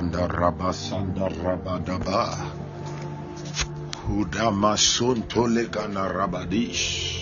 Anda Rabba Sanda Rabba Daba. Hudamasun Tolegana Rabadish.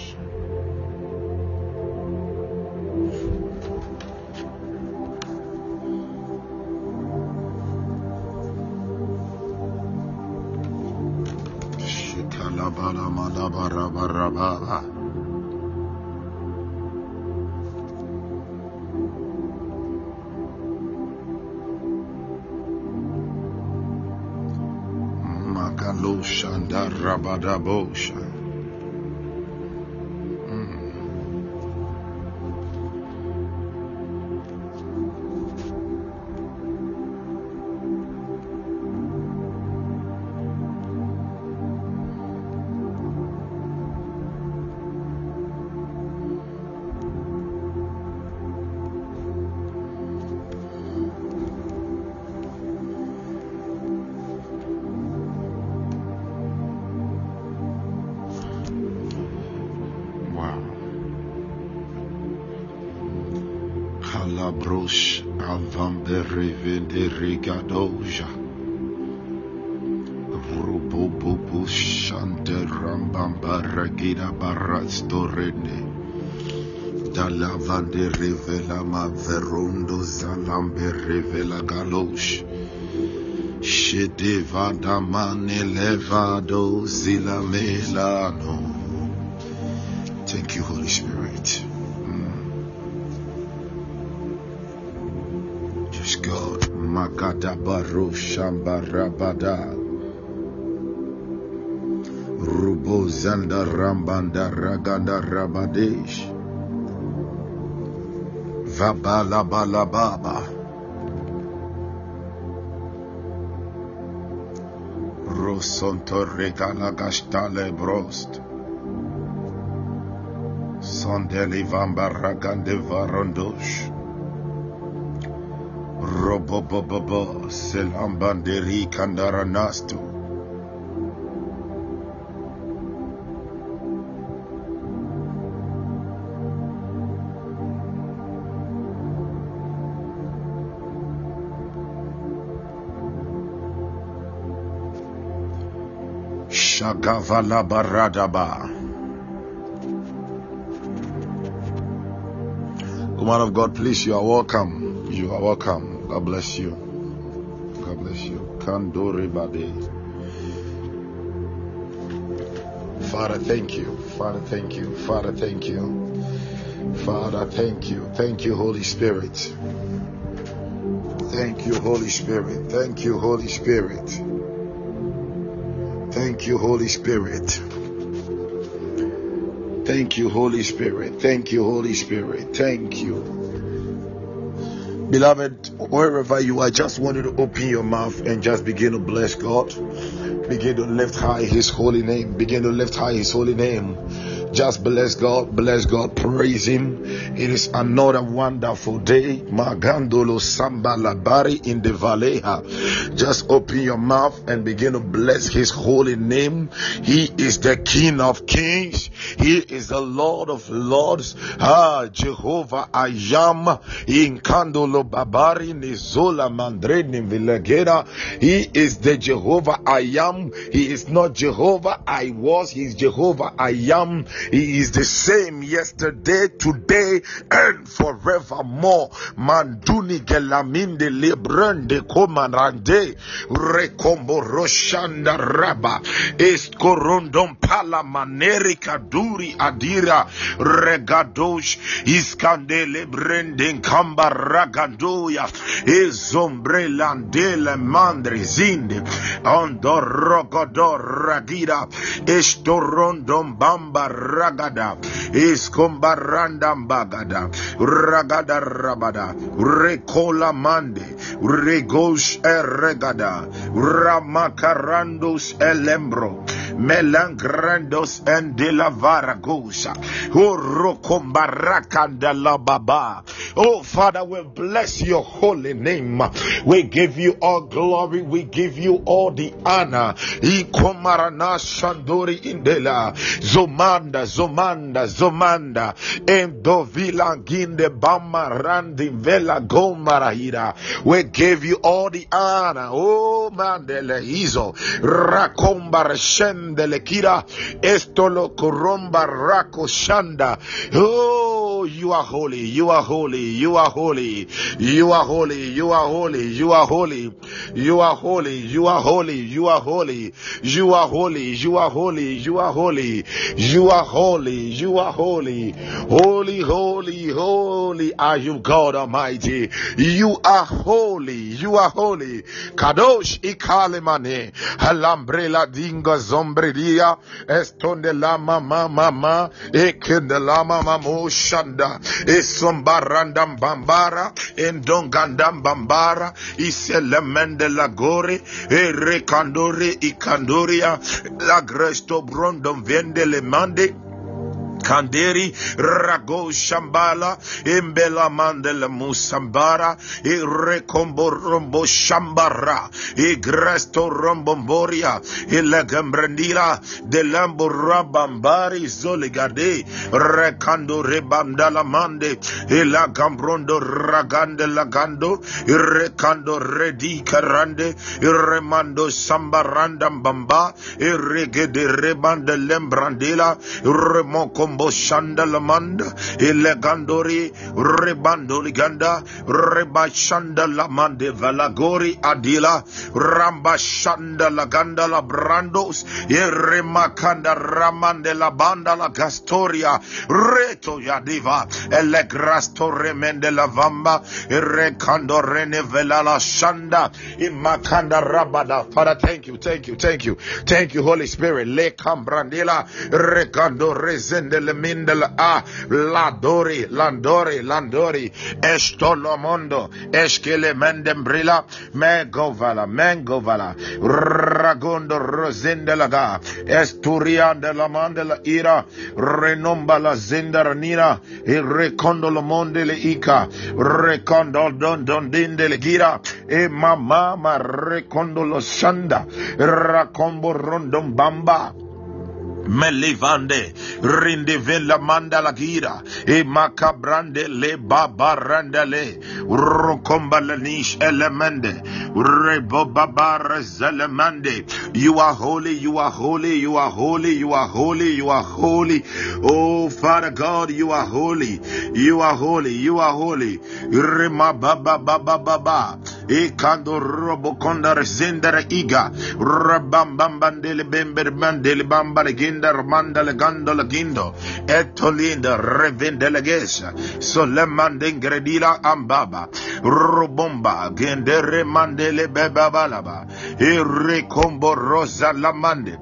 Ragida Barastorene Dalavande Revela Zalambe Revela Galosh Shedevada Mane Levado Thank you, Holy Spirit. Mm. Yes, God. Magada Baro Shambarabada. Rubo Zanda Rambanda Raganda Rabadesh. Vabala Balababa. Rosonto Regala Gastale Brost. Sondeli Vamba Ragande Varondosh. Robobobobo Selambanderi Kandaranastu. Shagavala Baradaba. Woman of God, please, you are welcome. You are welcome. God bless you. God bless you. Kandori Bade. Father, thank you. Father, thank you. Father, thank you. Father, thank you. Thank you, Holy Spirit. Thank you, Holy Spirit. Thank you, Holy Spirit. Thank you, Holy Spirit. Thank you, Holy Spirit. Thank you, Holy Spirit. Thank you. Beloved, wherever you are, just want to open your mouth and just begin to bless God. Begin to lift high His holy name. Begin to lift high His holy name. Just bless God, bless God, praise Him. It is another wonderful day. Magandolo Samba Labari in the Valeha. Just open your mouth and begin to bless His holy name. He is the King of Kings. He is the Lord of Lords. Ah, Jehovah I am. In Kandolo Babari Nizola Mandreni Vilegera. He is the Jehovah I am. He is not Jehovah I was. He is Jehovah I am. He is the same yesterday, today, and forevermore. Manduni gelaminde lebrande komarande. Rekombo roshanda raba. Eskorondom pala maneri kaduri adira. Regadosh iskande lebrende kamba ragadoya ezombre landele mandre zinde. Ondorogodor ragira. Estorondom bamba ragada. Iskombaranda bagada ragada rabada. Recola mande. Regosh ramakarandos elembro. Melangrandos and de la varagosa la baba. Oh father we bless your holy name. We give you all glory. We give you all the honor. Indela zomanda zomanda endovila ginde bama randi vela gomarahira we give you all the honor. Oh mandele hizo. Rakomba shendele kira. Esto lo koromba rako shanda. Oh you are holy you are holy you are holy. You are holy you are holy you are holy. You are holy you are holy you are holy. You are holy you are holy you are holy. You are holy you are holy. Holy holy holy are you God Almighty. You are holy you are holy. Kadosh ikalemane alambrela dinga zombreria estonde la mama mama ekende la mama moshanda esombarandam bambara endongandam bambara iselemende la gore. Erekandore ikandoria la gresto brondom vende le mande Kanderi Rago Shambala Imbela Mandela Musambara Irekombo Rombo Shambara Igresto Rombomboria Ilegambrandila Delambo Rabambari Zoligade Rekando Rebandala Mande Ilagambrondo Ragande Irekando Redi Karande Iremando Sambarandam Bamba Irregede Rebande Lembrandela Remoko Combo Shanda Lamanda, Elegandori, Rebandoli Ganda, Reba Shanda Lamande Valagori Adila, Ramba Shanda Laganda La Brandos, Eremakanda Ramande La Banda La Gastoria, Reto Yadiva, Elegrasto Remende La Vamba, Erekando Rene Vela La Shanda, Imakanda Rabada. Father, thank you, thank you, thank you, thank you, Holy Spirit. Le Cambrandila, Recando Rezende le mindel a ladori landori landori estolomondo eskele mendembrila megovala mengovala ragondo rosende laga esturian de la mandela ira renomba la zindaranira e recondo lo monde le ica recondo don don dinde le gira e mamma ma recondo lo shanda racombo rondom bamba melivande rinde vela manda la gira e makabrande le babaranda le rokomba elemende rebo babara you are holy you are holy you are holy you are holy you are holy. Oh father god you are holy you are holy you are holy. Rema baba baba baba e kando robo konda zendere iga. Rabambambandele bember bandele mandale gandola gindo solemande ingredila ambaba. Gendere mandele rosa lamande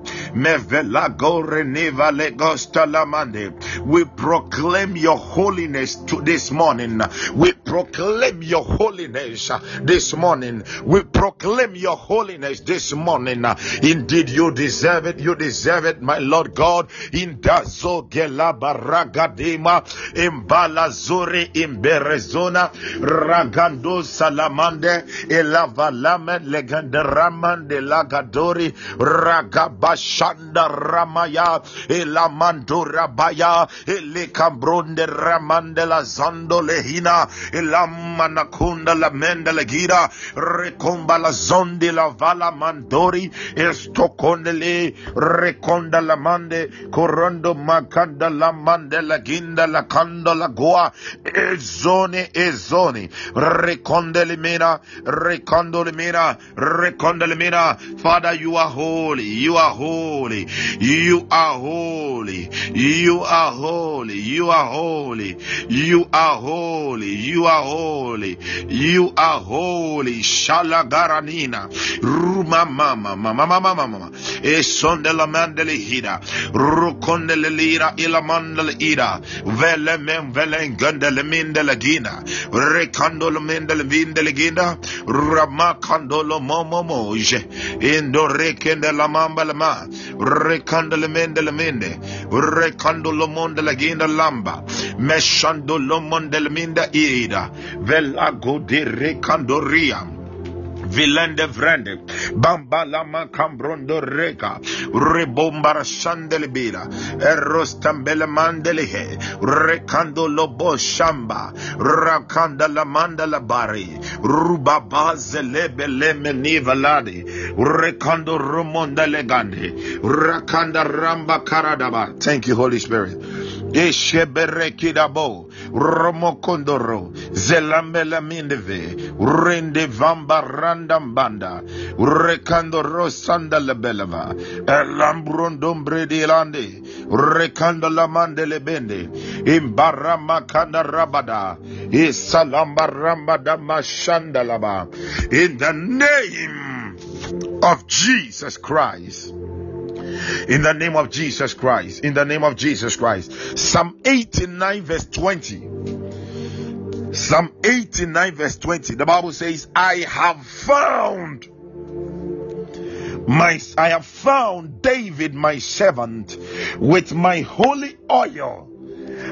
we proclaim your holiness to this morning. We proclaim your holiness this morning. We proclaim your holiness this morning. Indeed, you deserve it. You deserve it, my Lord Lord God. Indazo gelabaragadema imbalazore imberezona ragando salamande elavalame legandramande lagadori ragabashanda ramaya elamandora baya elekambronde ramande la zando lehina elamanakunda lamende legira rekomba la zonde la vala mandori estokonele rekonda la mande corondo macanda la mande la ginda la canda la goa ezone ezone le mena recondo le mena father you are holy you are holy you are holy you are holy you are holy you are holy you are holy you are holy. Shalagaranina. Ruma mama mama mama mama. Esondela mandele hida. Rukondele lira ilamandele ida. Vele men vele gandele mindele gina. Rekandolo mendele vindele gina. Ramakandolo momo moje. Indo rekende la mamba la. Rekandele mendele mende. Rekandolo mondele lamba. Meshandolo mondele minda ida. Velago de rekandoria. Vilende vrende. Reka rebombara mandelehe rekando lobo shamba. Rakanda la manda la bari. Rubaba zelebe leme nivaladi rekando rakanda ramba karadaba. Thank you holy spirit Esheberekidabo Romokondoro Zelambela Mindeve Rende Vamba Randambanda Rekando Rosanda Lebeleva Elambrundombre di Lande Rekando la Mandele Bende Imbarama Kanda Rabada Isalamba Rambada Mashandalaba. In the name of Jesus Christ in the name of Jesus Christ. In the name of Jesus Christ. Psalm 89, verse 20. Psalm 89, verse 20. The Bible says, I have found my I have found David my servant with my holy oil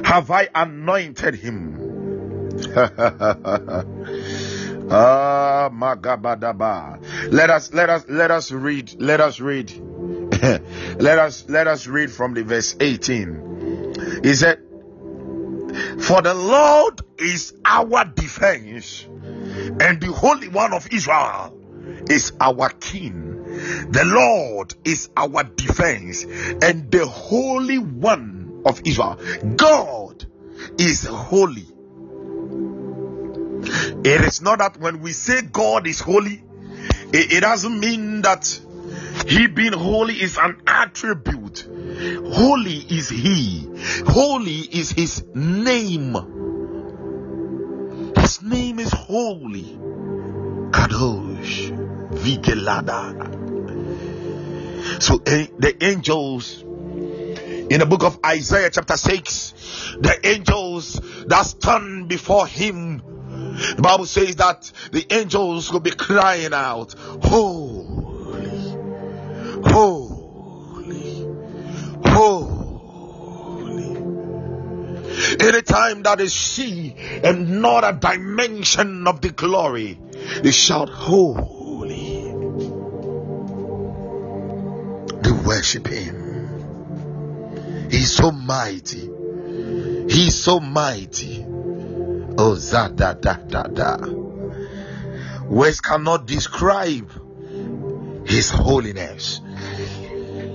have I anointed him. ah. Let us let us let us read let us read. Let us let us read from the verse 18 he said for the lord is our defense and the holy one of israel is our king. The lord is our defense and the holy one of israel. God is holy it is not that when we say god is holy it, it doesn't mean that he being holy is an attribute. Holy is He. Holy is His name. His name is holy. Kadosh. Vigelada. So eh, the angels in the book of Isaiah, chapter 6, the angels that stand before him, the Bible says that the angels will be crying out, Holy, holy, holy. Anytime that they see another dimension of the glory, they shout, Holy. They worship Him. He's so mighty. He's so mighty. Oh, zada da da da. Words cannot describe His holiness.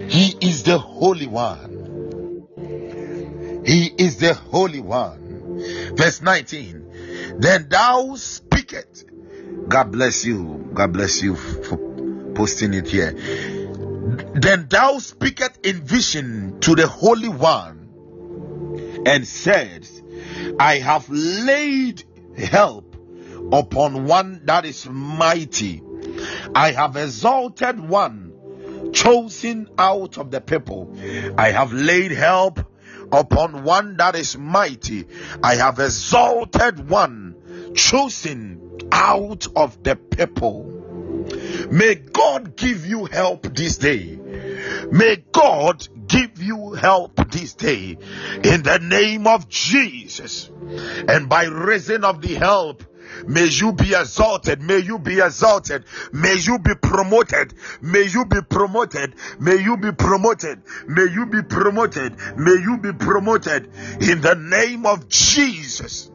He is the Holy One. He is the Holy One. Verse 19. Then thou speakest. God bless you. God bless you for posting it here. Then thou speakest in vision to the Holy One and said, I have laid help upon one that is mighty. I have exalted one chosen out of the people. I have laid help upon one that is mighty. I have exalted one chosen out of the people. May God give you help this day. May God give you help this day in the name of Jesus. And by reason of the help, May you be exalted. May you be exalted. May you be promoted. May you be promoted. May you be promoted. May you be promoted. May you be promoted in the name of Jesus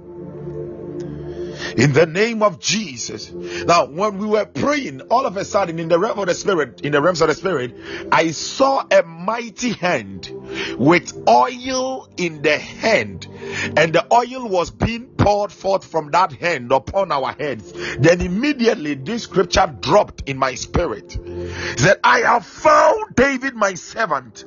in the name of Jesus. Now, when we were praying, all of a sudden, in the realm of the spirit, in the realms of the spirit, I saw a mighty hand with oil in the hand, and the oil was being poured forth from that hand upon our heads. Then immediately this scripture dropped in my spirit. that I have found David my servant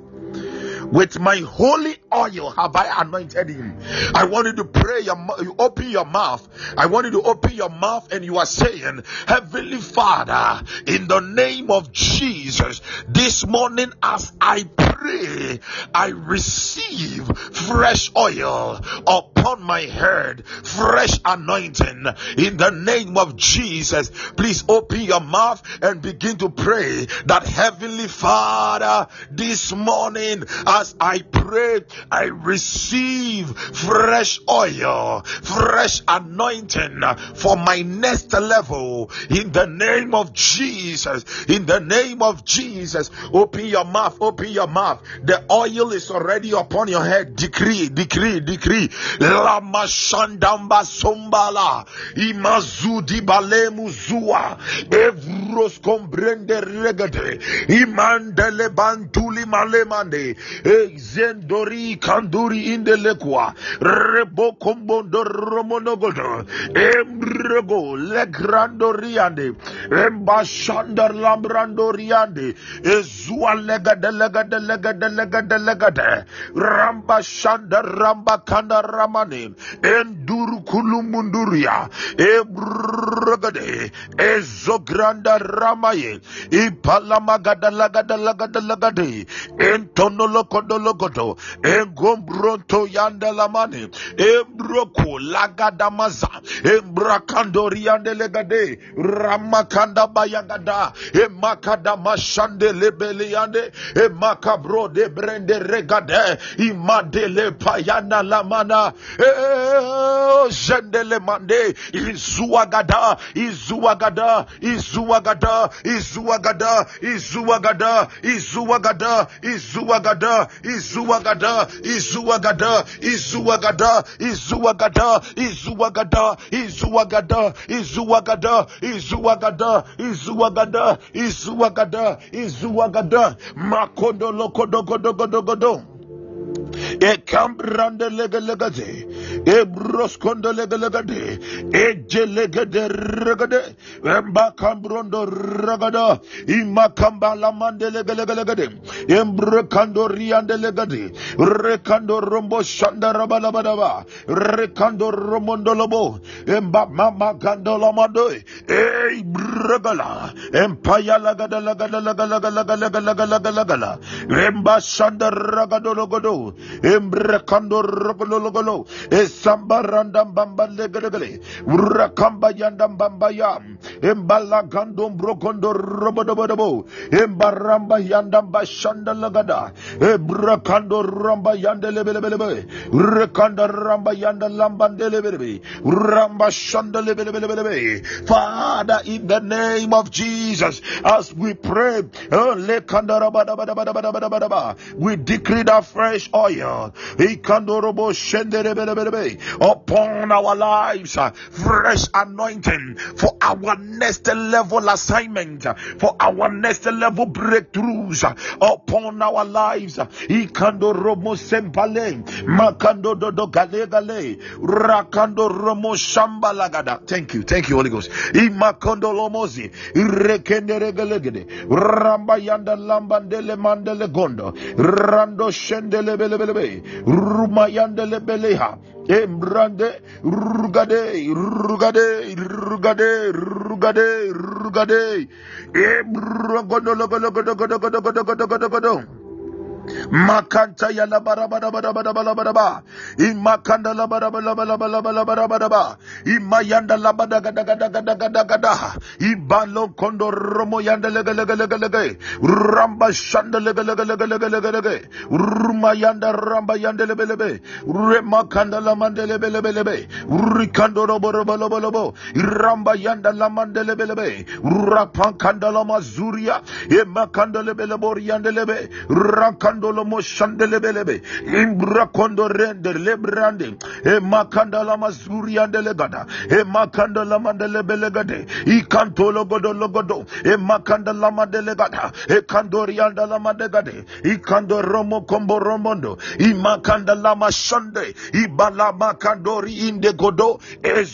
With my holy oil have I anointed him. I want you to pray. Your, you open your mouth. I want you to open your mouth and you are saying, Heavenly Father, in the name of Jesus, this morning as I pray, I receive fresh oil upon my head, fresh anointing in the name of Jesus. Please open your mouth and begin to pray that Heavenly Father, this morning as I pray, I receive fresh oil, fresh anointing for my next level in the name of Jesus. In the name of Jesus, open your mouth, open your mouth. The oil is already upon your head. Decree, decree, decree. Lama shandamba sombala imazudi evros imandele bantuli malemande zendori kanduri indelekwa rebo kombondo romonogodo embrego legrando riande embashandar lambrando riande ezua legade legade legade legade legade ramba shanda ramba kanda ramane enduru kulumunduria ebrogade ezogranda ramaye ipalamagada lagada lagada lagade entonolo kodolo godo engombronto yanda lamane embroko lagada maza embrakandori yande legade ramakanda bayagada emakada mashande lebele yande emakabro de brende regade imadele payana lamana eh, jendele mande izuagada izuagada izuagada izuagada izuagada izuagada izuagada izuagada izuagada izuagada izuagada izuagada izuagada izuagada izuagada izuagada izuagada izuagada makondo lokodogodogodogodo ekambrande legelegade ebroskondo legelegade ejelegede regade emba kambrondo ragada imakamba lamande legelegede embrekando riande legade rekando rombo shanda rabalabadaba rekando romondo lobo emba mama gando lamado ey bregala empaya lagada lagada lagada lagada lagada lagada lagada emba shanda ragado logodo embrekando rogologolo esambarandam bamba legelegele urakamba yandam bamba yam embala gandom brokondo robodobodobo embaramba yandam bashanda lagada ebrekando ramba yandelebelebelebe rekanda ramba yanda lambandelebelebe ramba shanda lebelebelebe father in the name of jesus as we pray we decree that fresh upon our lives uh, fresh anointing for our next level assignment uh, for our next level breakthroughs uh, upon our lives. Ikandorobo sempale makando dodo gale gale rakando romo shambalagada. Thank you thank you holy ghost. Imakondo lomozi irekenderegelegede. Ramba yanda lambandele mandele gondo. Rando shendele lebelebelebe rumayande lebeleha embrande rugade rugade rugade rugade rugade ebrogodo logodo godo godo godo godo godo godo makanta ya la bara bara bara bara bara bara ba imakanda la bara bara bara bara bara bara bara ba imayanda la bara gada gada gada gada gada ibalo kondo romo yanda lega lega lega lega ramba shanda lega lega lega lega lega lega ruma yanda ramba yanda lebe lebe rema kanda la mande lebe lebe lebe rikando robo robo robo robo ramba yanda la mande lebe lebe rapan kanda la mazuria emakanda lebe lebe yanda lebe rakando lo mo shandele belebe. Imbra kondo rende lebrande. E makanda la mazuri andele gada. E makanda la mandele belegade. I godo lo godo. E makanda la mandele gada. E kandori anda la mandegade. I kando romo kombo romondo. I makanda mashande. I bala makandori inde godo. E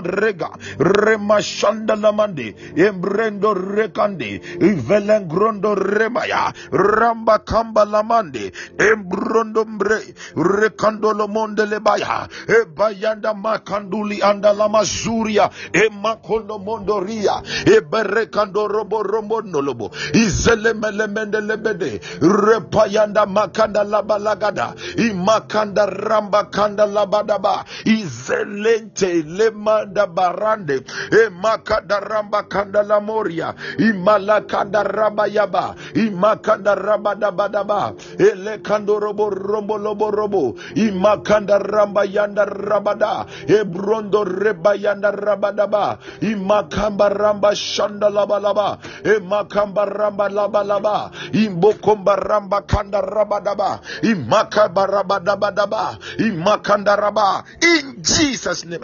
rega. Remashanda la mande. Embrendo rekande. I velengrondo remaya. Ramba kam Kamba Lamande, Embrondombre, Recandolo Mondelebaya, Ebayanda Makanduli and Lamasuria, Emakondo Mondoria, Eberekando Robo Romondolobo, Izelemelemende Repayanda Makanda Labalagada, Imakanda Ramba Kanda Labadaba, Izelente Lemanda Barande, Emakada Ramba Kanda Lamoria, Imalakanda Rabayaba, Imakanda Rabadabada daba daba ele kando robo rombo lobo robo imakanda ramba yanda rabada ebrondo reba yanda rabadaba imakamba ramba shanda laba emakamba ramba laba imbokomba ramba kanda rabadaba imakaba rabadaba daba imakanda raba. In Jesus name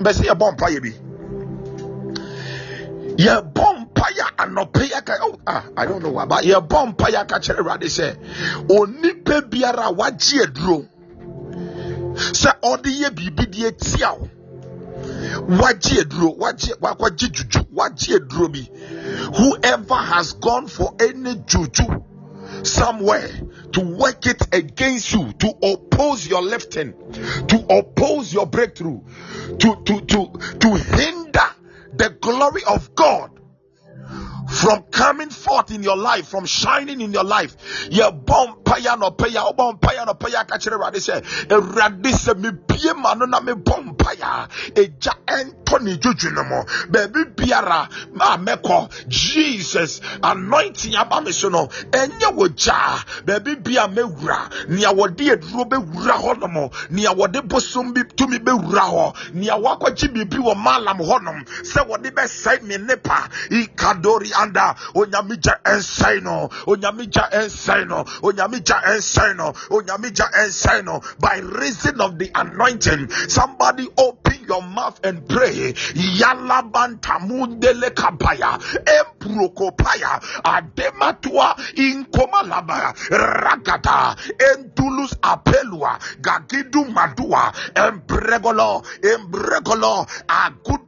mbese ya bompa yebi ya bompa ya anɔpɛ ya ka oh ah I don't know why but ya bompa ya ka kyerɛ Awurade sɛ onipa biara a wagye aduro sɛ ɔde yɛ biribi de atia wo. Wagye aduro wagye wakɔgye juju wagye aduro bi. Whoever has gone for any juju somewhere to work it against you to oppose your lifting to oppose your breakthrough to to to to hinder the glory of God from coming forth in your life, from shining in your life. Your bomb paya no paya, bomb paya no paya kachere rade se, se mi bie mano na me bomb paya, e ja entoni juju no mo, baby biara, ma meko, Jesus, anointing aba me so no, enye wo ja, baby bia me wura, nia wode eduro be wura ho no mo, nia wode bosom bi tumi be wura ho, nia wakwaji bibi wo malam ho se wode be me nepa, ikadori anda. Onyamija ensai no onyamija ensai no onyamija ensai no onyamija ensai no by reason of the anointing somebody open your mouth and pray. Yalabantamundele kabaya emprokopaya adematua inkomalaba. Ragada entulus apelua. Gagidu madua. Embregolo. Embregolo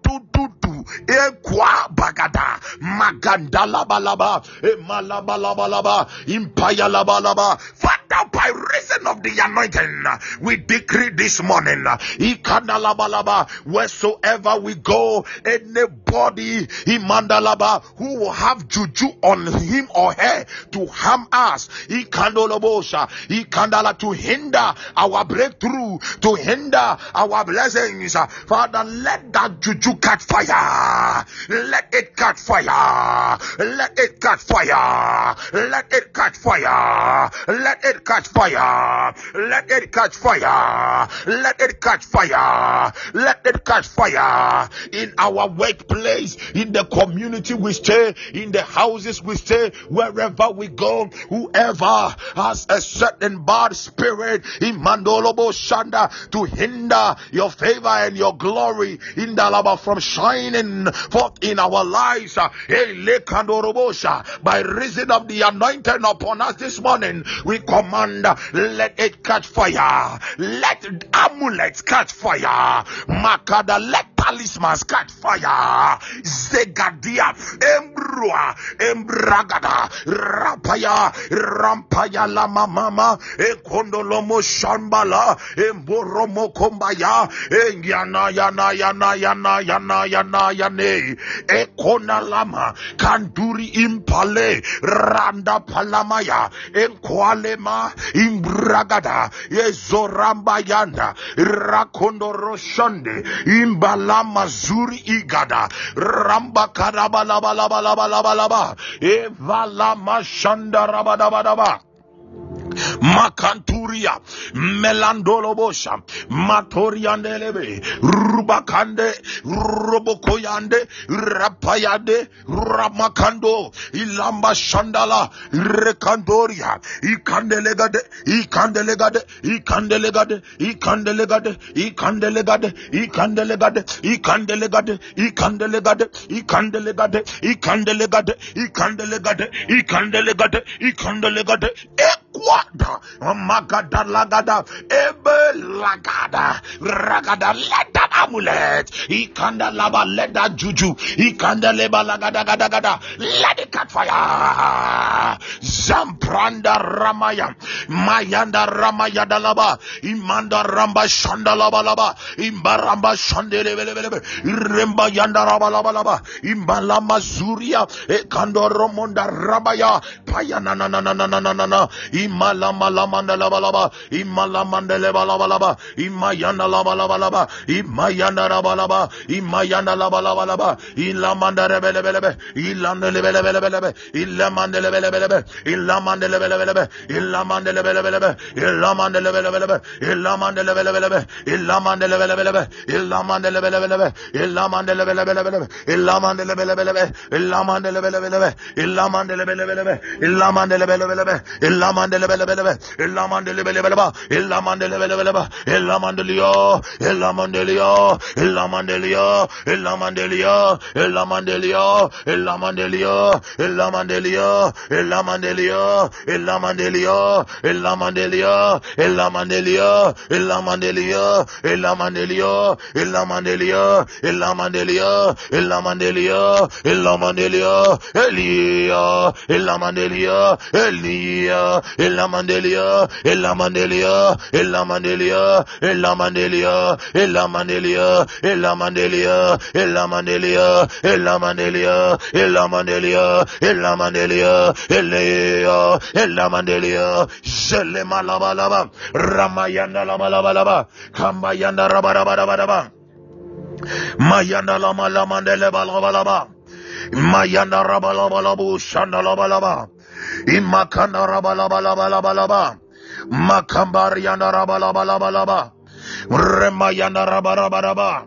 agudududu ekwa bagada. Magandalabalaba emalabalabalaba impayalabalaba father by reason of the anointing we decree this morning ikandalabalaba wheresoever we go anybody imandalaba who will have juju on him or her to harm us ikandolobosha ikandala to hinder our breakthrough to hinder our blessings. Father let that juju catch fire. Let it catch fire. Let it catch fire. Let it catch fire. Let it catch fire. Let it catch fire. Let it catch fire. Let it catch fire. In our workplace in the community we stay in the houses we stay wherever we go whoever has a certain bad spirit in mandolobo shanda to hinder your favor and your glory in the lava from shining forth in our lives. Eh, by reason of the anointing upon us this morning we command let it catch fire. Let amulets catch fire. Makada let talismans catch fire. Zegadia embrua embragada rapaya rampaya lama mama ekondolomo shambala emboromo kombaya engyana yana yana yana yana yana yane ekona lama kanduri impale randa palamaya enkwalema imbragada ezoramba yanda rakondo roshonde imbalama Lamazuri Igada. Ramba Karabalabalabalabalabalaba Eva Lama Shandarabadabadaba makanturia melandolobosha matoriandelebe rubakande robokoyande rapayade ramakando ilamba shandala rekandoria ikandelegade ikandelegade ikandelegade ikandelegade ikandelegade ikandelegade ikandelegade ikandelegade ikandelegade ikandelegade ikandelegade ikandelegade ikandelegade ekwada magada lagada ebe lagada ragada let that amulet. Ikanda laba let that juju. Ikanda leba lagada gada gada. Let it cut fire. Zampranda ramaya. Mayanda ramaya dalaba. Imanda ramba shanda laba laba. Imbaramba shandele. Iremba yanda raba laba laba. Imbalama zuria. Ekando romonda rabaya. Payana na na na na na na na. Imalama lama laba laba. Imalama laba laba laba. Imayanda laba laba laba. Imayanda laba laba. Imayanda laba laba laba. Ilamanda rebele bele bele. Ilandele bele bele bele bele. Ilamandele bele bele bele. Ilamandele bele bele bele. Ilamandele bele bele bele. Ilamandele bele bele bele. Ilamandele bele bele bele. Ilamandele bele bele bele. Ilamandele bele bele bele. Ilamandele bele bele bele. Ilamandele bele bele bele. Ilamandele bele bele bele. Ilamandele bele bele bele. Ilamandele bele bele bele. Ilamandele bele bele bele. Ilamandele bele bele bele. Ilamandele bele bele bele. Ilamandelio. Ilamandelio. Ilamandelio. Ilamandelio. Ilamandelio. Ilamandelio. Ilamandelio. Ilamandelio. Ilamandelio. Ilamandelio. Ilamandelio. Ilamandelio. Ilamandelio. Ilamandelio. Ilamandelio. Ilamandelio. Ilamandelio. Elia. Ilamandelio. Elia. Ilamandelio. Ilamandelio. Ilamandelio. Ilamandelio. Ilamandelio. Ilamandelio. Ilamandelio. Ilamandelio. Ilamandelio. Ilamandelio. Elia. Ilamandelio. Zelema laba laba. Ramayanda laba laba laba. Kambayanda raba raba raba raba. Mayanda lama lama ndele balaba laba. Mayanda raba laba labu shanda laba laba. Imakanda raba laba laba laba laba. Makambari yanda raba laba laba laba. Rema yanda raba Mayana rabalabalabu shandalabalaba. Imakana rabalabalabalaba. Makambariana rabalabalabalaba. Remayana rabarabaraba.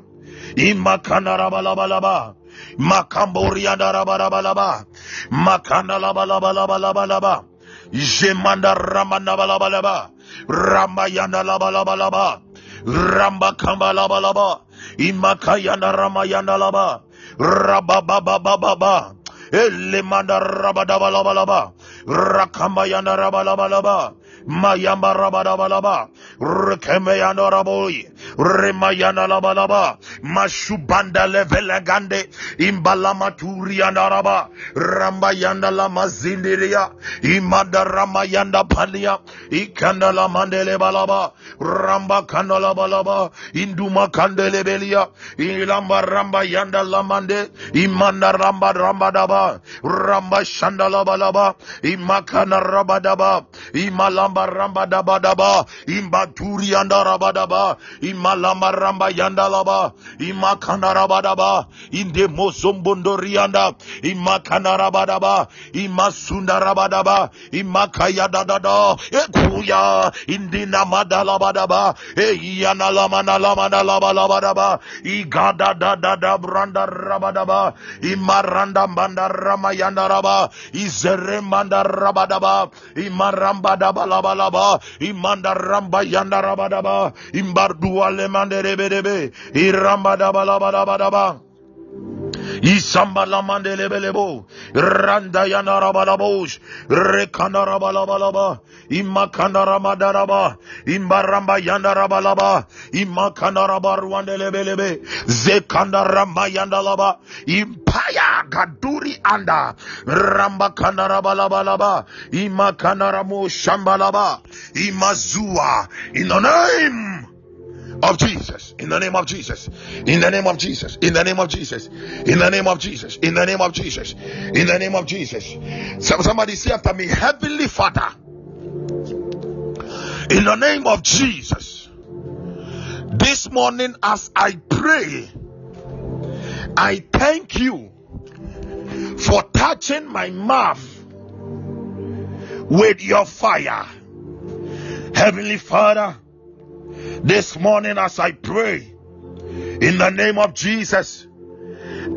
Imakana rabalabalaba. Makamboriana rabarabalaba. Makana labalabalabalaba. Jemanda ramana balabalaba. Ramayana labalabalaba. Ramba kamba labalaba. Imakayana ramayana laba. Rabababababa. Elimanda rabadabalabalaba. rakamayana rabalabalaba. Mayamba Rabadabalaba, Rekemeyano Raboi, Remayana Labalaba, Mashubanda ramba Imbalamaturia Naraba, Rambayanda Lamazindiria, Imada Ramayanda Pania, Ikandala Mandele Balaba, Ramba Kandala Balaba, Induma Kandele Belia, Ilamba Ramba Yanda Lamande, Imanda Ramba Ramba Daba, Ramba Shandala Balaba, Imakana Rabadaba, Imalamba Imalamba ramba daba daba. Imbaturi yanda raba daba. Imalamba ramba yanda laba. Imakana raba daba. Inde mozombondori yanda. Imakana raba daba. Imasunda raba daba. Imakaya da da. Ekuya. Indina madala badaba. Eyana lama na lama na laba laba daba. Igada da da da branda raba daba. Imaranda mbanda rama yanda raba. Izere manda raba daba. Imaramba daba laba rabalaba imanda ramba yanda rabadaba imbardua rebe rebe iramba dabalaba dabadaba Isambalamandelebalebo, Randayanarabalabosh, Rekanarabalabalaba, Imakanarabadaraba, Imbaramba Yandarabalaba, Imakanarabarwandelebelebe, Zekandaramba Yandalaba, Impaya Gaduri Anda, Ramba Kandarabalabalaba, Imakanaramo Shambalaba, Imazua, in the name of Jesus. In the name of Jesus. In the name of Jesus. In the name of Jesus. In the name of Jesus. In the name of Jesus. In the name of Jesus. Somebody say after me, Heavenly Father. In the name of Jesus. This morning, as I pray, I thank you for touching my mouth with your fire. Heavenly Father, this morning as I pray in the name of Jesus,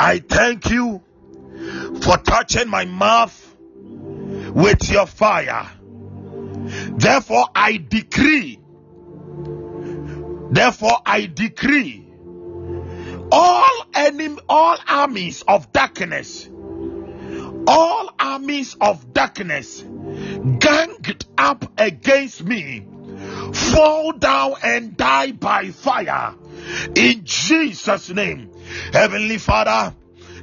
I thank you for touching my mouth with your fire. Therefore, I decree, therefore, I decree all enemy, all armies of darkness, all armies of darkness ganged up against me fall down and die by fire in Jesus' name. Heavenly Father,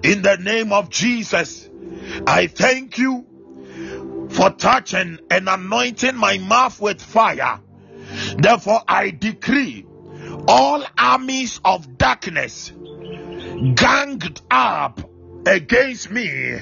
in the name of Jesus, I thank you for touching and anointing my mouth with fire. Therefore, I decree all armies of darkness ganged up against me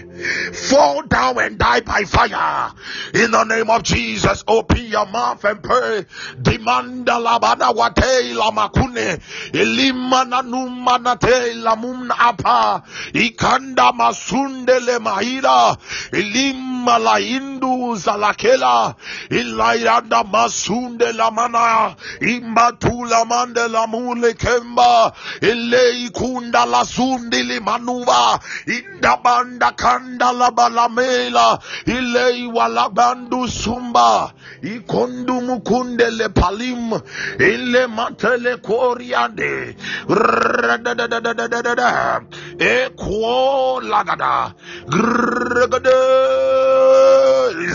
fall down and die by fire. In the name of Jesus open your mouth and pray. Demanda labana wate la makune. Elimana numana te la mun apa. Ikanda masunde le mahira. Elimma imalaindu zalakela ilairanda masunde lamana imbatula mande lamule kemba la sundi limanuva indabanda kanda labalamela ileiwalabandu sumba ikondu mukunde lepalim ile matele koriande e kuolagada grgade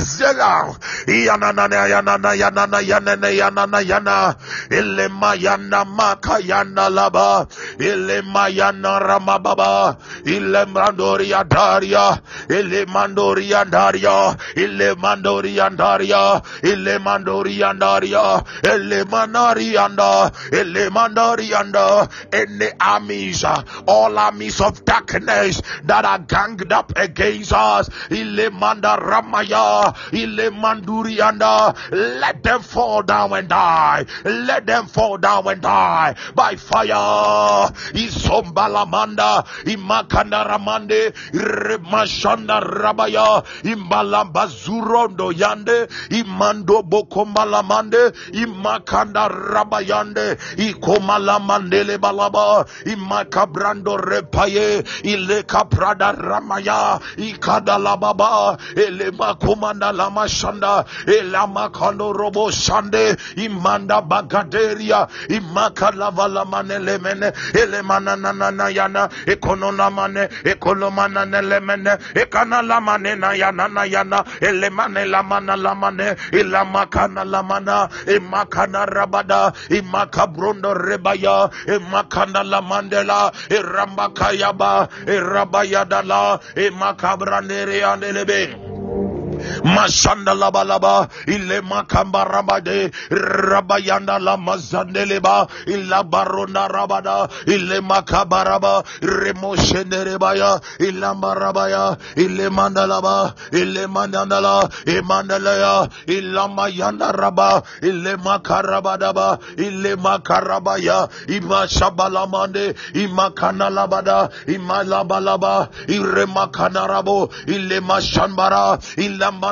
Zela. Yanana Yanana Yanana Yanana Yanana Yana. Ilema Yana Maka Yana Laba. Ilema Yana Ramababa. Ilemandoria Daria Ilemandoria Daria Ilemandoria Daria Ilemandoria Daria Ilemanarianda Ilemandarianda Any armies all armies of darkness that are ganged up against us. Ilemanda mandaramaya ile mandurianda let them fall down and die. Let them fall down and die by fire. Isombalamanda imakanda ramande remashanda rabaya imbalamba zurondo yande imando bokombalamande imakanda rabayande ikomalamandele balaba imakabrando repaye ile kaprada ramaya ikadalababa ele makomanda lama shanda. Ele makando robo shande. Imanda bagaderia. Imaka imakalavala manele mene. Ele manana yana ekonona mane. Ekolomana nelemene ekana lamane na yana na yana elemane lamana lamane ilamakana lamana imakana rabada. Imakabrondo rebaya. Imakana lamandela irambakayaba irabayadala imakabrandere andelebe mashanda laba laba ilema kamba rabade rabayanda la mazandeleba ilabarona rabada ilema kabaraba remoshenderebaya ilamarabaya ilemandalaba ya, imandalaya ilamayanda raba ilema karabadaba ilema laba, imashabalamande imakanalabada imalabalaba iremakanarabo ilema shambara ilamba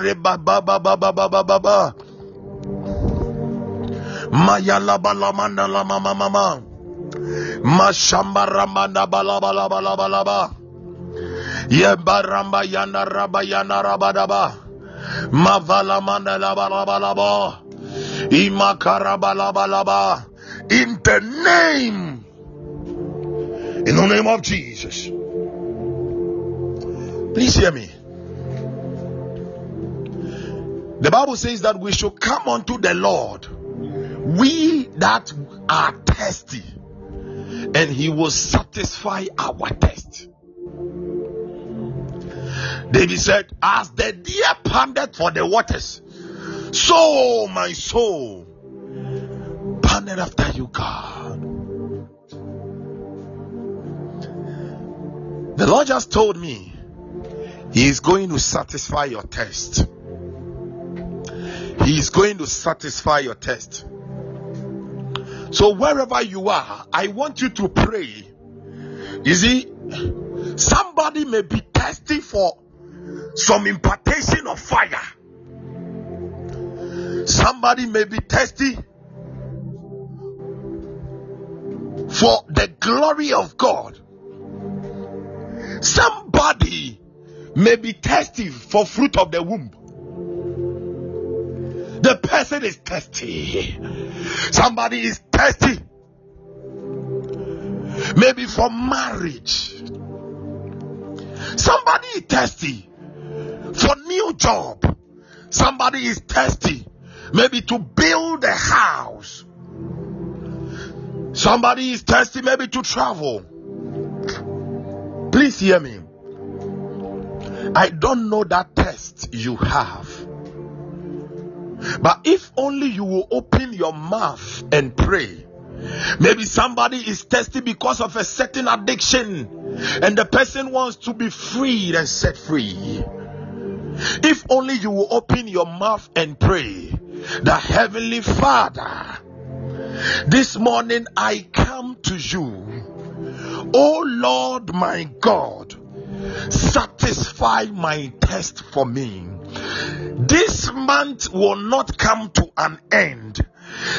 Reba ba ba ba ba ba ba ba ba, Maya la ba la mana la ma ma ma ma, Mashamba ramba da ba la ba la ba labalamanda lamamamama. Mashambaramanda balabalabalaba. Yebaramba yana raba yana la ba la ba. In the name. In the name of Jesus. Please hear me the Bible says that we should come unto the Lord, we that are thirsty, and He will satisfy our thirst. David said, As the deer panted for the waters, so my soul panted after you, God. The Lord just told me He is going to satisfy your test. He is going to satisfy your test. So, wherever you are, I want you to pray. You see, somebody may be thirsty for some impartation of fire. Somebody may be thirsty for the glory of God. Somebody may be thirsty for fruit of the womb. The person is thirsty. Somebody is thirsty. Maybe for marriage. Somebody is thirsty for new job. Somebody is thirsty maybe to build a house. Somebody is thirsty maybe to travel. Please hear me. I don't know that test you have. But if only you will open your mouth and pray. Maybe somebody is thirsty because of a certain addiction and the person wants to be freed and set free. If only you will open your mouth and pray, the Heavenly Father, this morning I come to you, oh Lord my God, satisfy my test for me. This month will not come to an end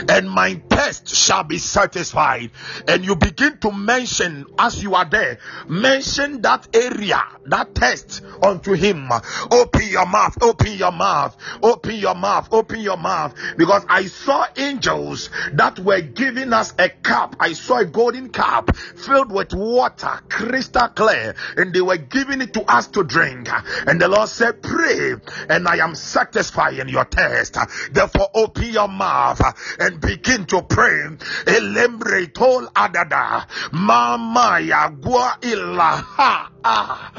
and my test shall be satisfied. And you begin to mention as you are there, mention that area, that test unto him. Open your mouth, open your mouth, open your mouth, open your mouth. Because I saw angels that were giving us a cup. I saw a golden cup filled with water, crystal clear, and they were giving it to us to drink. And the Lord said, Pray, and I am satisfying your test. Therefore, open your mouth and begin to pray. Elembre tol adada. Mama ya gua ilaha. Ah,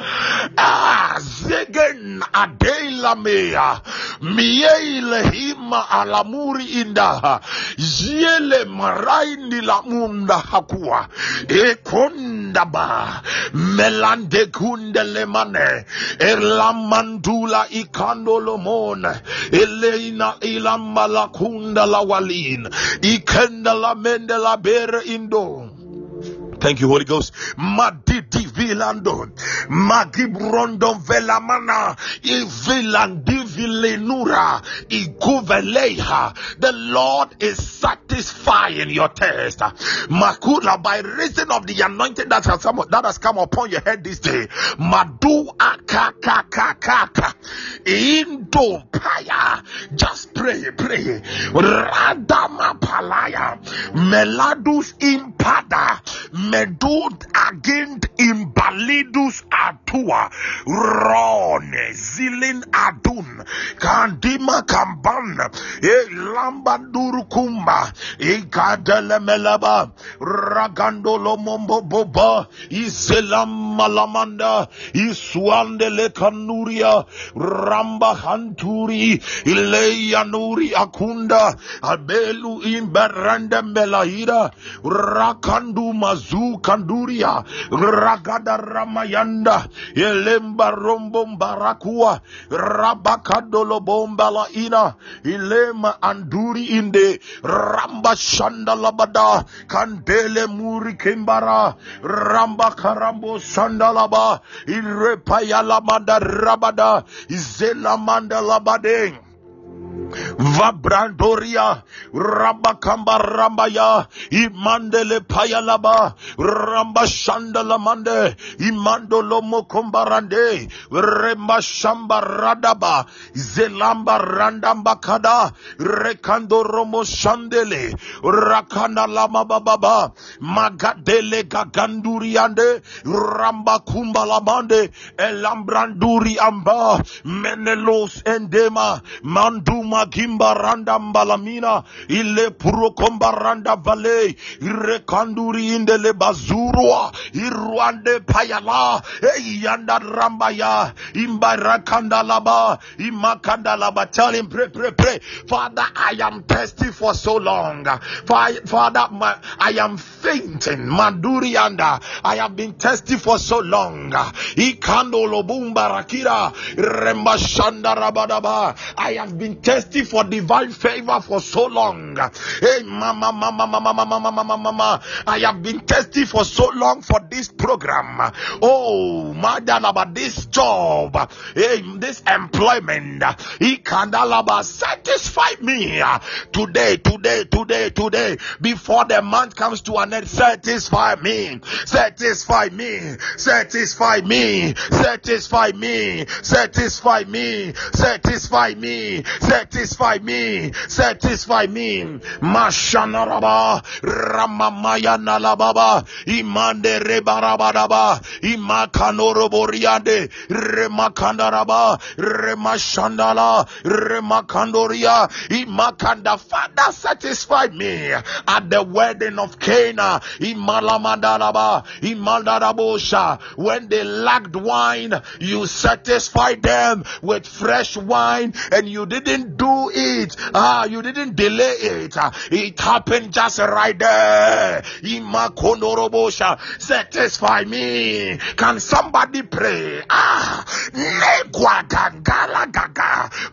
ah, zegen adeila mea. Miei lehima alamuri indaha ziele maraini la munda hakua. Ekondaba melande kunde lemane erlamandula ikandolomon eleina ilambalakunda la walin. Ikenda la mende la bere indo. Thank you, Holy Ghost. Madidi vilando, magibrondo velamana, ivilandi vilenura, iguveleha. The Lord is satisfying your test. Makula, by reason of the anointing that has come, that has come upon your head this day. Madu akakakakaka. Indo paya. Just pray, pray. Radama palaya. Meladus impada medud agent imbalidus atua rone zilin adun kandima kamban e lambanduru kumba e kadele melaba ragando lomombo boba iselam malamanda iswandele kanuria ramba hanturi ileya nuri akunda abelu imberanda melahira rakandu mazu kanduria ragada ramayanda elemba rombo barakua rabakadolo bomba la ina ilema anduri inde ramba shanda labada kandele muri kembara ramba karambo shanda laba irepaya lamanda rabada izela manda labade Vabrandoria Rambakamba Rambaya Imandele Payalaba Ramba Shandala Mande Imando Lomo Kombarande Remba Shamba Radaba Zelamba Randamba Kada Rekando Romo Shandele Rakana Lama Baba Magadele Gaganduriande Ramba Kumbalamande Elambranduri Amba Menelos Endema Manduma magimba randa mbalamina ile purokomba randa vale irekanduri indele bazurua irwande payala eyanda rambaya imbarakandalaba imakandalaba tell him pray pray pray father i am thirsty for so long. Father my, i am fainting. Mandurianda i have been thirsty for so long. Ikando lobumba rakira rembashanda rabadaba. I have been thirsty thirsty for divine favor for so long. Hey, mama, mama, mama, mama, mama, mama, mama. I have been testing for so long for this program. Oh, madam, about this job, hey, this employment. He can satisfy me today, today, today, today. Before the month comes to an end, satisfy me, satisfy me, satisfy me, satisfy me, satisfy me, satisfy me, satisfy me. Satisfy me mashanaraba ramamaya nalababa imande rebarabadaba imakanoroboriyande remakandaraba remashandala remakandoria imakanda. Father satisfy me. At the wedding of Cana imalamadalaba imandarabosha when they lacked wine you satisfied them with fresh wine and you didn't do it. Ah you didn't delay it. It happened just right there. Satisfy me. Can somebody pray? Ah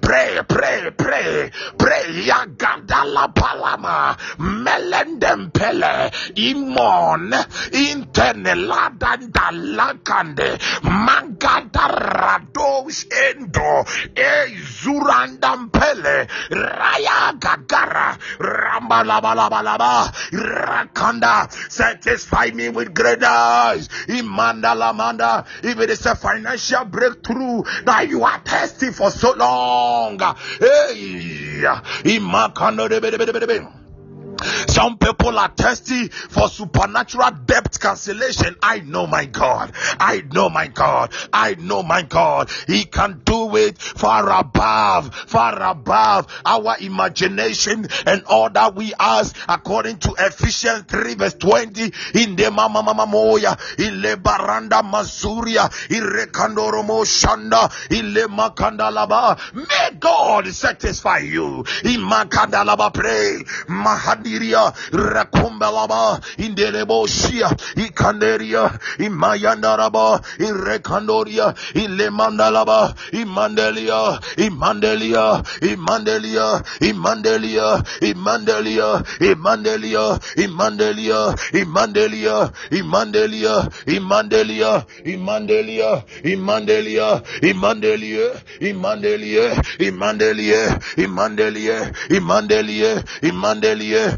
pray pray pray. Pray yagadala palama. Melendem pele imon. Inteneladanda lakande mangada radosh endo. E zurandam pele raya gagara ramba laba laba laba rakanda satisfy me with great eyes. Imanda lamanda if it is a financial breakthrough that you are thirsty for so long. Hey imakano some people are thirsty for supernatural debt cancellation. I know my God. I know my God. I know my God. He can do it far above, far above our imagination and all that we ask according to Ephesians 3 verse 20 in the mama mama moya in masuria in shanda in makandalaba may God satisfy you in makandalaba pray mahadi Ikandiria Rakumbelaba Indeleboshia Ikanderia Imayandaraba Irekandoria Ilemandalaba Imandelia Imandelia Imandelia Imandelia Imandelia Imandelia Imandelia Imandelia Imandelia Imandelia Imandelia Imandelia Imandelia Imandelia Imandelia Imandelia Imandelia Imandelia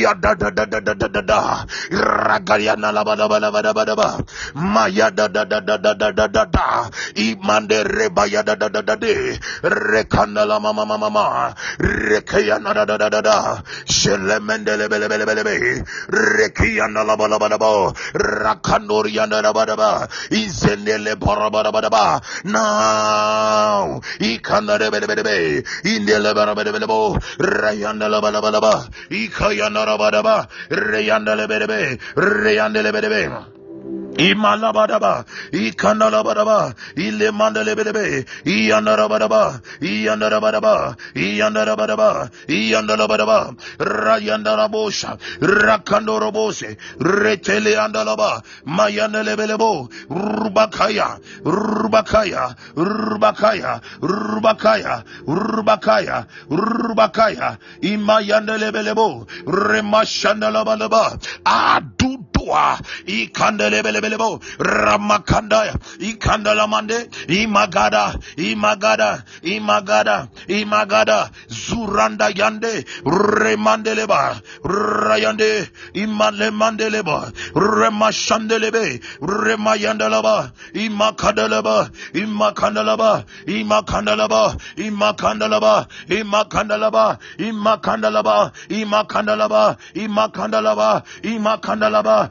ya da da da da da da da da ragayana la ba da ba da ba da ba da ba maya da da da da da da da da da imande reba ya da da da da de rekana la mama mama mama rekayana da da da da da shelemende le bele bele bele be rekayana la ba la ba da ba rakandori ya da ba da ba izenele bara ba da ba da ba now ikana de bele bele be indele bara bele bele bo rayana la ba la ba la ba Kayanarabadaba, Reyandelebedebe, Reyandelebedebe. Imalabadaba, Ikanalabadaba, Ilemandelebedebe, Iyandarabadaba, Iyandarabadaba, Iyandarabadaba, Iyandarabadaba, Rayandarabosha, Rakandorobose, Retele Andalaba, Mayanelebelebo, Rubakaya, Rubakaya, Rubakaya, Rubakaya, Rubakaya, Rubakaya, Imayandelebelebo, Remashandalabalaba, Adu Ipua, Ikandelebelebelebo, Ramakandaya, Ikandalamande, Imagada, Imagada, Imagada, Imagada, Zuranda Yande, Remandeleba, Rayande, Imale Mandeleba, Remashandelebe, Remayandalaba, Imakadalaba, Imakandalaba, Imakandalaba, Imakandalaba, Imakandalaba, Imakandalaba, Imakandalaba, Imakandalaba, Imakandalaba,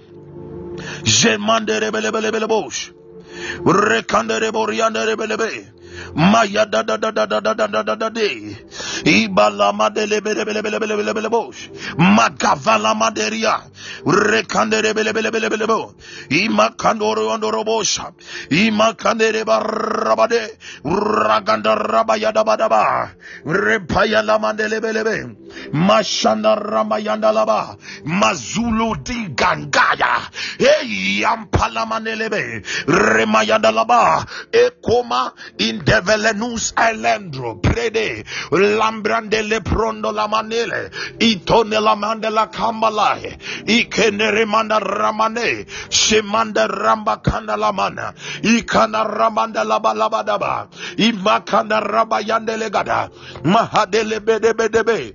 Jemande rebelebelebele bosh. Rekande reboriande rebelebe. Maya da da da da da da da da da da de. Ibala madele bele bele bele bele bele bele bosh. Magavala maderia. Rekandere bele bele bele bele bo. Ima kandoro ondoro bosha. Ima kandere barabade. Raganda rabaya da badaba. Repaya la mandele bele be. Mashanda ramayanda laba. Mazulu di gangaya. Hey yampala manelebe. Remayanda laba. Ekoma in develenus elendro. Prede. Lambrande le prondo la manele. Itone la mandela kambalae. Ikenere manda ramane. Shemanda ramba kanda la mana. Ikana ramanda laba laba daba. Imakanda rabayande legada. Mahadele bede bede be.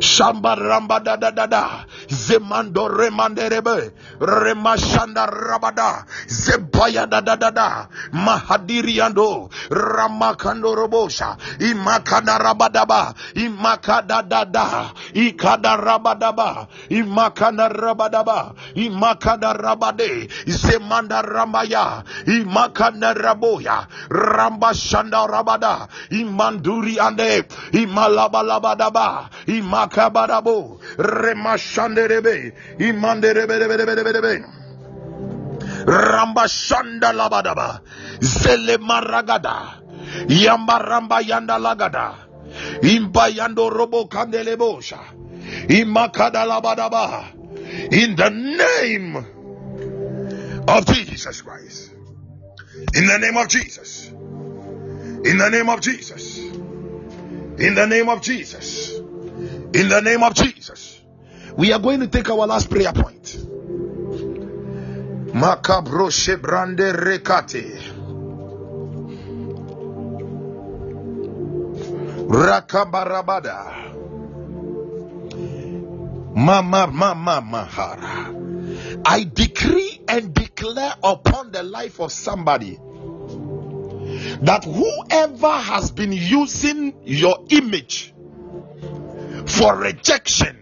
Shamba ramba da da da da. Zemando remande rebe. Remashanda rabada. Zebaya da da da da. Mahadiriando. Ramakando robosha. Imakada rabadaba. Imakada da da. Ikada rabadaba. Imakada rabadaba. Imakada rabade. Zemanda ramaya. Imakada raboya. Ramba shanda rabada. Imanduri ande. Imalabalabadaba. Remashanderebe. Imanderebelebelebelebe. Ramba shanda labadaba. Zele maragada. Yamba ramba yanda lagada. Imba yando robo kandelebosha. Imakada labadaba. In the name of Jesus Christ. In the name of Jesus. In the name of Jesus. In the name of Jesus. In the name of Jesus. We are going to take our last prayer point. Makabro shebrande rekate. Rakabarabada. Mama mama mahara. I decree and declare upon the life of somebody that whoever has been using your image for rejection,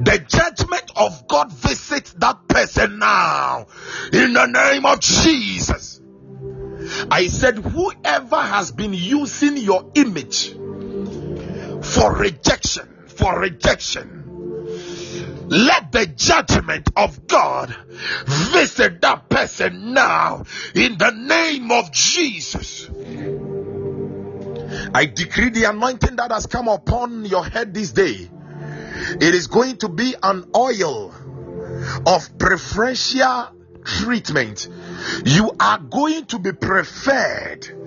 the judgment of God visits that person now in the name of Jesus. I said, whoever has been using your image for rejection, for rejection, let the judgment of God visit that person now in the name of Jesus. I decree the anointing that has come upon your head this day. It is going to be an oil of preferential treatment. You are going to be preferred.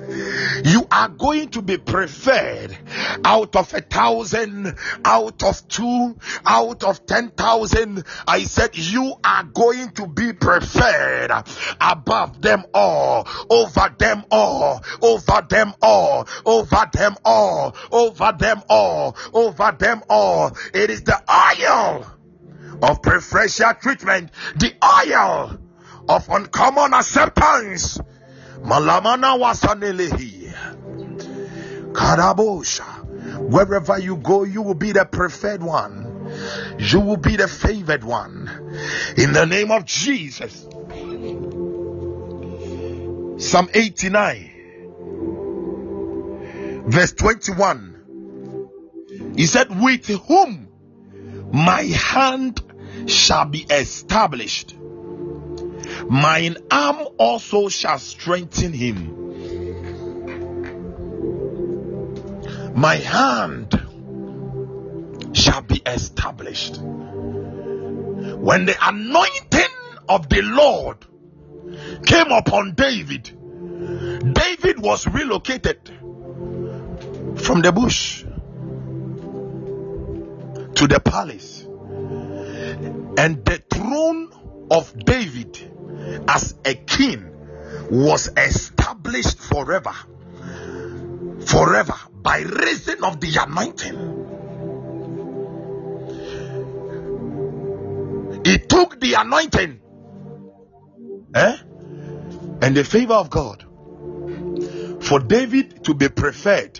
You are going to be preferred out of a thousand, out of two, out of ten thousand. I said, You are going to be preferred above them all, over them all, over them all, over them all, over them all, over them all. It is the oil of preferential treatment, the oil of uncommon acceptance. Malamana wasanelehi. Karabosha. Wherever you go, you will be the preferred one. You will be the favored one. In the name of Jesus. Psalm 89, verse 21. He said, With whom my hand shall be established Mine arm also shall strengthen him. My hand shall be established. When the anointing of the Lord came upon David, David was relocated from the bush to the palace, and the throne of David as a king was established forever. Forever by reason of the anointing. He took the anointing eh? and the favor of God for David to be preferred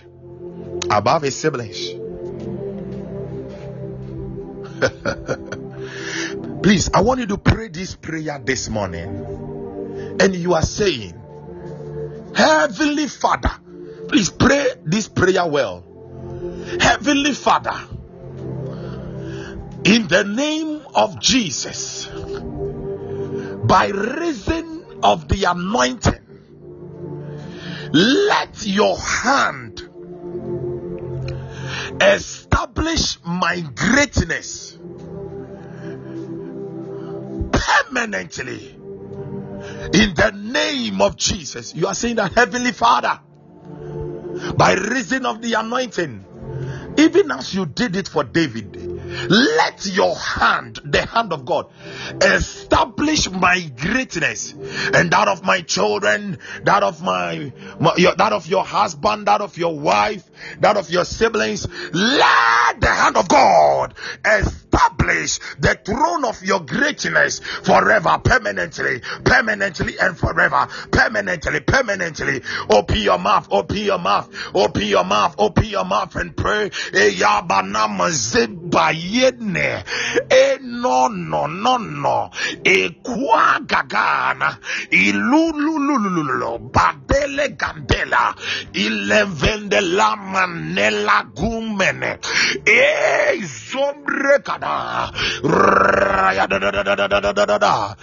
above his siblings. Please, I want you to pray this prayer this morning. And you are saying, Heavenly Father, please pray this prayer well. Heavenly Father, in the name of Jesus, by reason of the anointing, let your hand establish my greatness permanently in the name of Jesus. You are saying that, Heavenly Father, by reason of the anointing, even as you did it for David, let your hand, the hand of God, establish my greatness and that of my children, that of my, my your, that of your husband, that of your wife, that of your siblings. Let the hand of God establish the throne of your greatness forever, permanently, permanently, and forever, permanently, permanently. Open your mouth, open your mouth, open your mouth, open your mouth, and pray. Eh, yene, e no no no no, e kwa gagana, ilululululo, Gambele Gambela. Ilevende Lamanela Gumene. E Zombre Kada ya da da da da da da da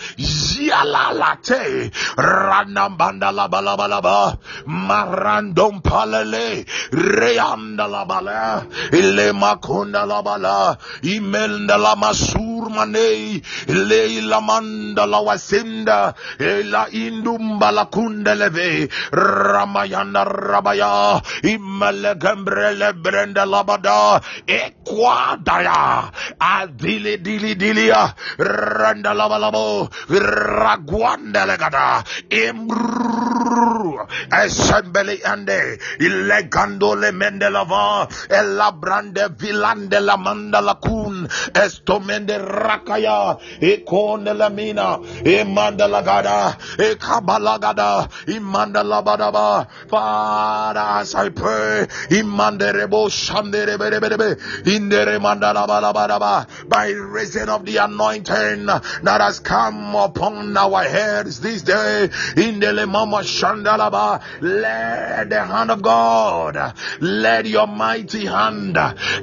ya la la te. Rana banda la Zialalate Ranambanda ba. Marandom Palele Reanda Labala Ilemakonda Labala Imelda Lamasur Mane Leila Manda Lawasenda Ela Indumba Lakunda Leve Ramayana Rabaya Imelegembrele Brenda Labada Equadaya Adili Dili Dilia Renda Labalabo Raguandelegada Imru Assembly Ande Ilegandole Mendelava Elabrande Vilande Lamanda Lakun Estomende Rakaya Econelamina Emandelagada Ekabalagada Imandala Labadaba. Father, as I pray, Imanderebo Shandereberebe, Inderemandalabalabadaba, by reason of the anointing that has come upon our heads this day, Indelemama Shandalaba, let the hand of God, let your mighty hand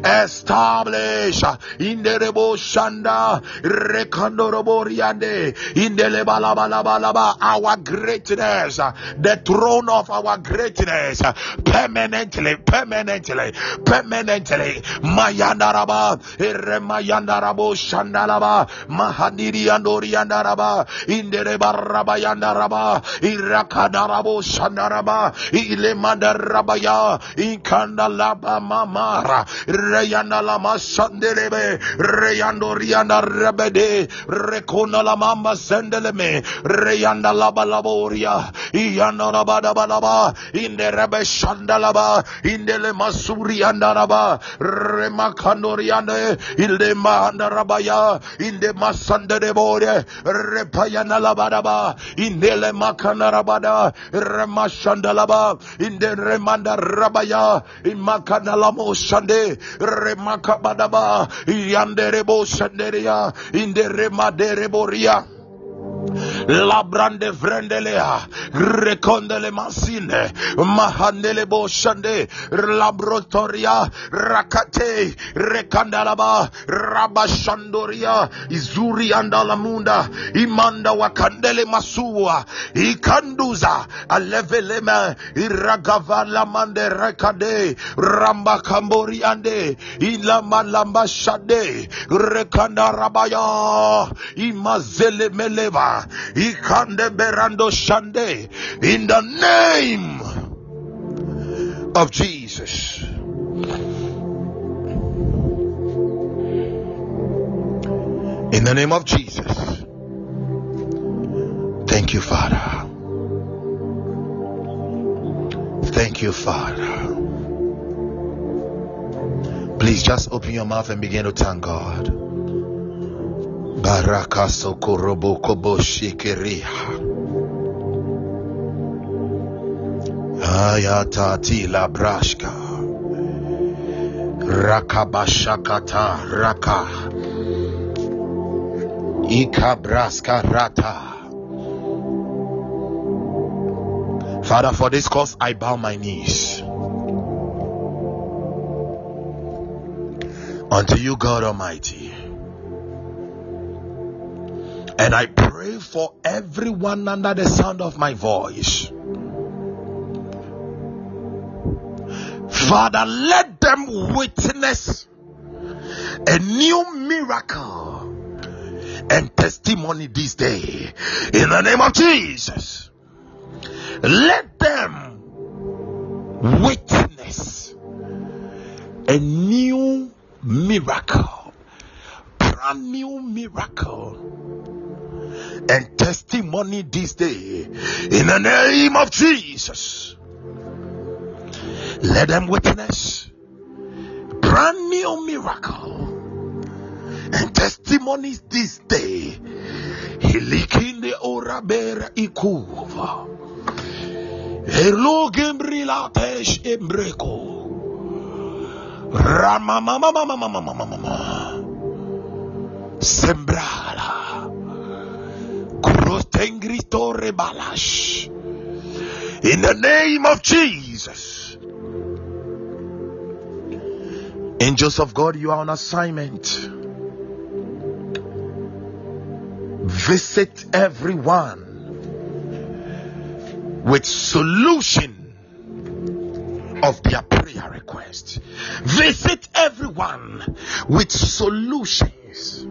establish Inderebo Shanda, Rekandoroboriande, Indelebalabalaba, our greatness, the throne of our greatness permanently, permanently, permanently. Mayandaraba, Eremayandarabo, Shandalaba, Mahaniri and Oriandaraba, Indereba Rabayandaraba, Irakadarabo, Shandaraba, Ilemandarabaya, Inkandalaba Mamara, Reyanalama Sandelebe, Reyandoriana Rebede, Rekonalama Sendeleme, reyandalaba laboria, Iyanara Rabadabalaba, in the Rebbe Shandalaba, in the Lemasuri Andaraba, Remakandoriane, in the Mahandarabaya, in the Masandarebore, Repayanalabadaba, in the Lemakanarabada, Remashandalaba, in the Remanda Rabaya, in Makanalamo Sande, Remakabadaba, Yanderebo Sanderia, in the Remadereboria labrande vrendelea rekondele masine mahandele boshande labrotoria rakate rekandalaba rabashandoria izuri andalamunda imanda wakandele masua ikanduza alevelema iragavala mande rekade ramba kambori ande ilama lamba shade rekanda rabaya imazele meleva ikande berando shande in the name of Jesus. In the name of Jesus. Thank you, Father. Thank you, Father. Please just open your mouth and begin to thank God. Baraka sokorobo kobo shikiriha. Ayatati la brashka. Rakabashakata raka. Ikabraska rata. Father, for this cause I bow my knees. Unto you, God Almighty. And I pray for everyone under the sound of my voice. Father, let them witness a new miracle and testimony this day in the name of Jesus. Let them witness a new miracle, brand new miracle and testimony this day in the name of Jesus. Let them witness brand new miracle and testimonies this day. Hilikinde orabera ikuva. Erlogembrilatesh embreko. Ramamamamamamamamamama. Sembrala. In the name of Jesus. Angels of God, you are on assignment. Visit everyone with solution of their prayer request. Visit everyone with solutions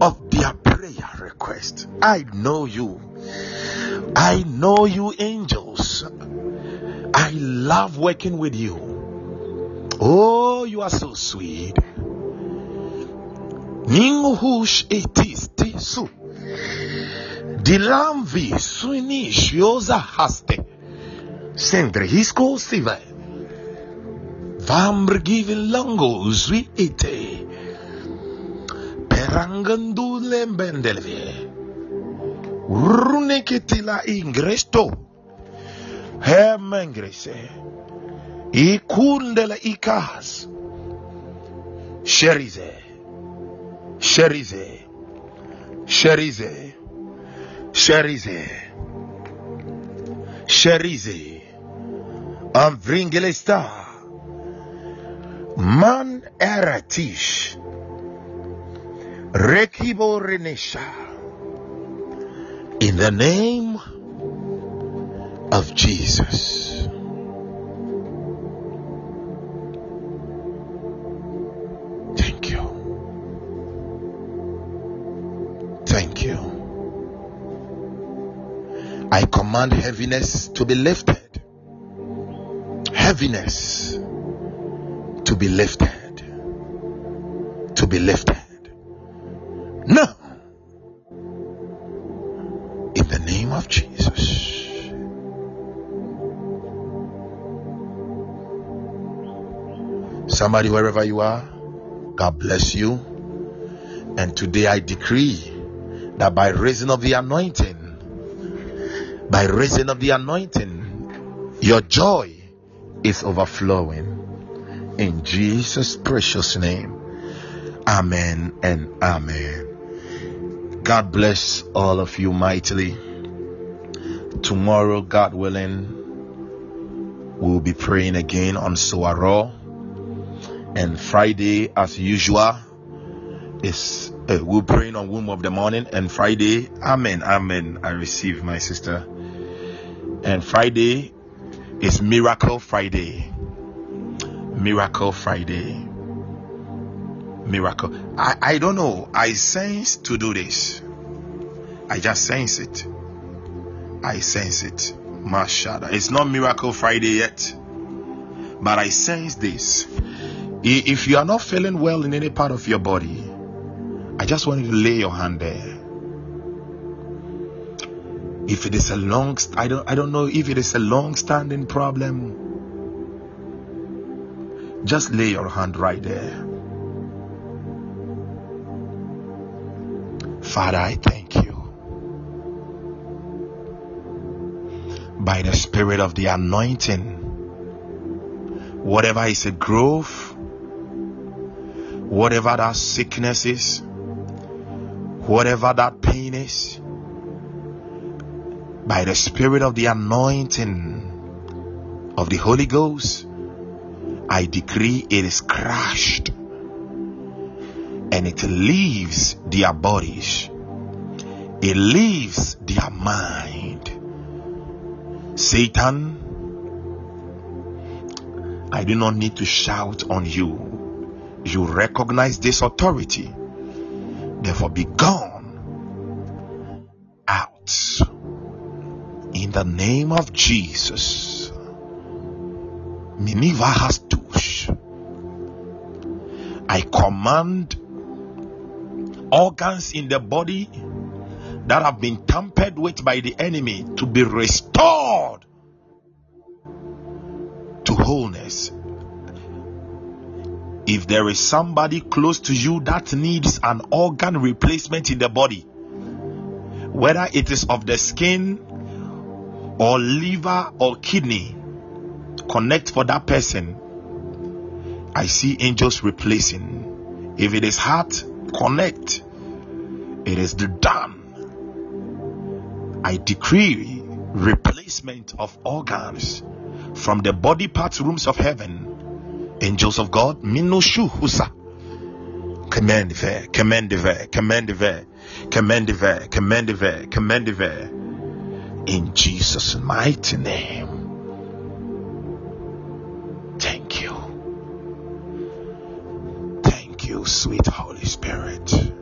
of their prayer request. I know you. I know you, angels. I love working with you. Oh, you are so sweet. Ninguhush etis tisu. Dilamvi suinish yoza haste. Sendre hisko sive. Vambrgivin longo zwi ite. carangandule mbendele rune que te la ingresto hemengrese i kundele ikas sherize sherize sherize sherize sherize am man eratish Rekibo renesha. In the name of Jesus. Thank you. Thank you. I command heaviness to be lifted. Heaviness to be lifted. To be lifted. Somebody, wherever you are, God bless you. And today I decree that by reason of the anointing, by reason of the anointing, your joy is overflowing. In Jesus' precious name. Amen and amen. God bless all of you mightily. Tomorrow, God willing, we'll be praying again on Soaro. And Friday, as usual, is uh, we're praying on womb of the morning. And Friday, Amen, Amen. I receive my sister. And Friday is Miracle Friday. Miracle Friday. Miracle. I, I don't know. I sense to do this. I just sense it. I sense it. Mashada. It's not Miracle Friday yet. But I sense this. If you are not feeling well in any part of your body, I just want you to lay your hand there. If it is a long, I don't, I don't know if it is a long-standing problem. Just lay your hand right there. Father, I thank you. By the spirit of the anointing, whatever is a growth, whatever that sickness is, whatever that pain is, by the spirit of the anointing of the Holy Ghost, I decree it is crushed and it leaves their bodies, it leaves their mind. Satan, I do not need to shout on you. You recognize this authority. Therefore, be gone out in the name of Jesus. Miniva has touch. I command organs in the body that have been tampered with by the enemy to be restored to wholeness. If there is somebody close to you that needs an organ replacement in the body, whether it is of the skin or liver or kidney, connect for that person. I see angels replacing. If it is heart, connect. It is the done. I decree replacement of organs from the body parts rooms of heaven. Angels of God, Minushu Husa. Command ver, command ver, command ver, command ver, command ver, command ver. In Jesus' mighty name. Thank you. Thank you, sweet Holy Spirit.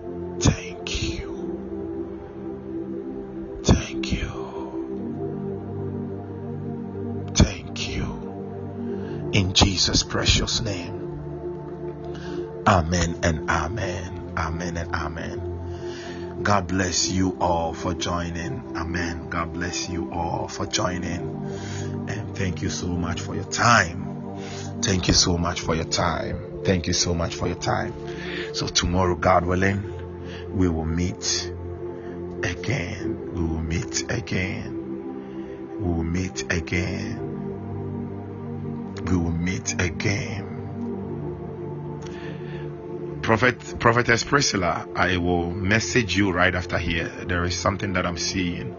Jesus' precious name. Amen and amen. Amen and amen. God bless you all for joining. Amen. God bless you all for joining. And thank you so much for your time. Thank you so much for your time. Thank you so much for your time. So, tomorrow, God willing, we will meet again. We will meet again. We will meet again. We will meet again. Prophet Prophetess Priscilla, I will message you right after here. There is something that I'm seeing.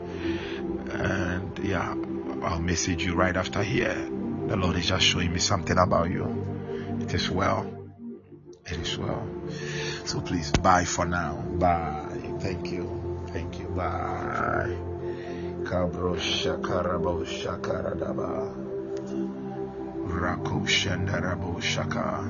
And yeah, I'll message you right after here. The Lord is just showing me something about you. It is well. It is well. So please, bye for now. Bye. Thank you. Thank you. Bye. Kabro shakarabo shakaradaba. Rako shandarabo shaka.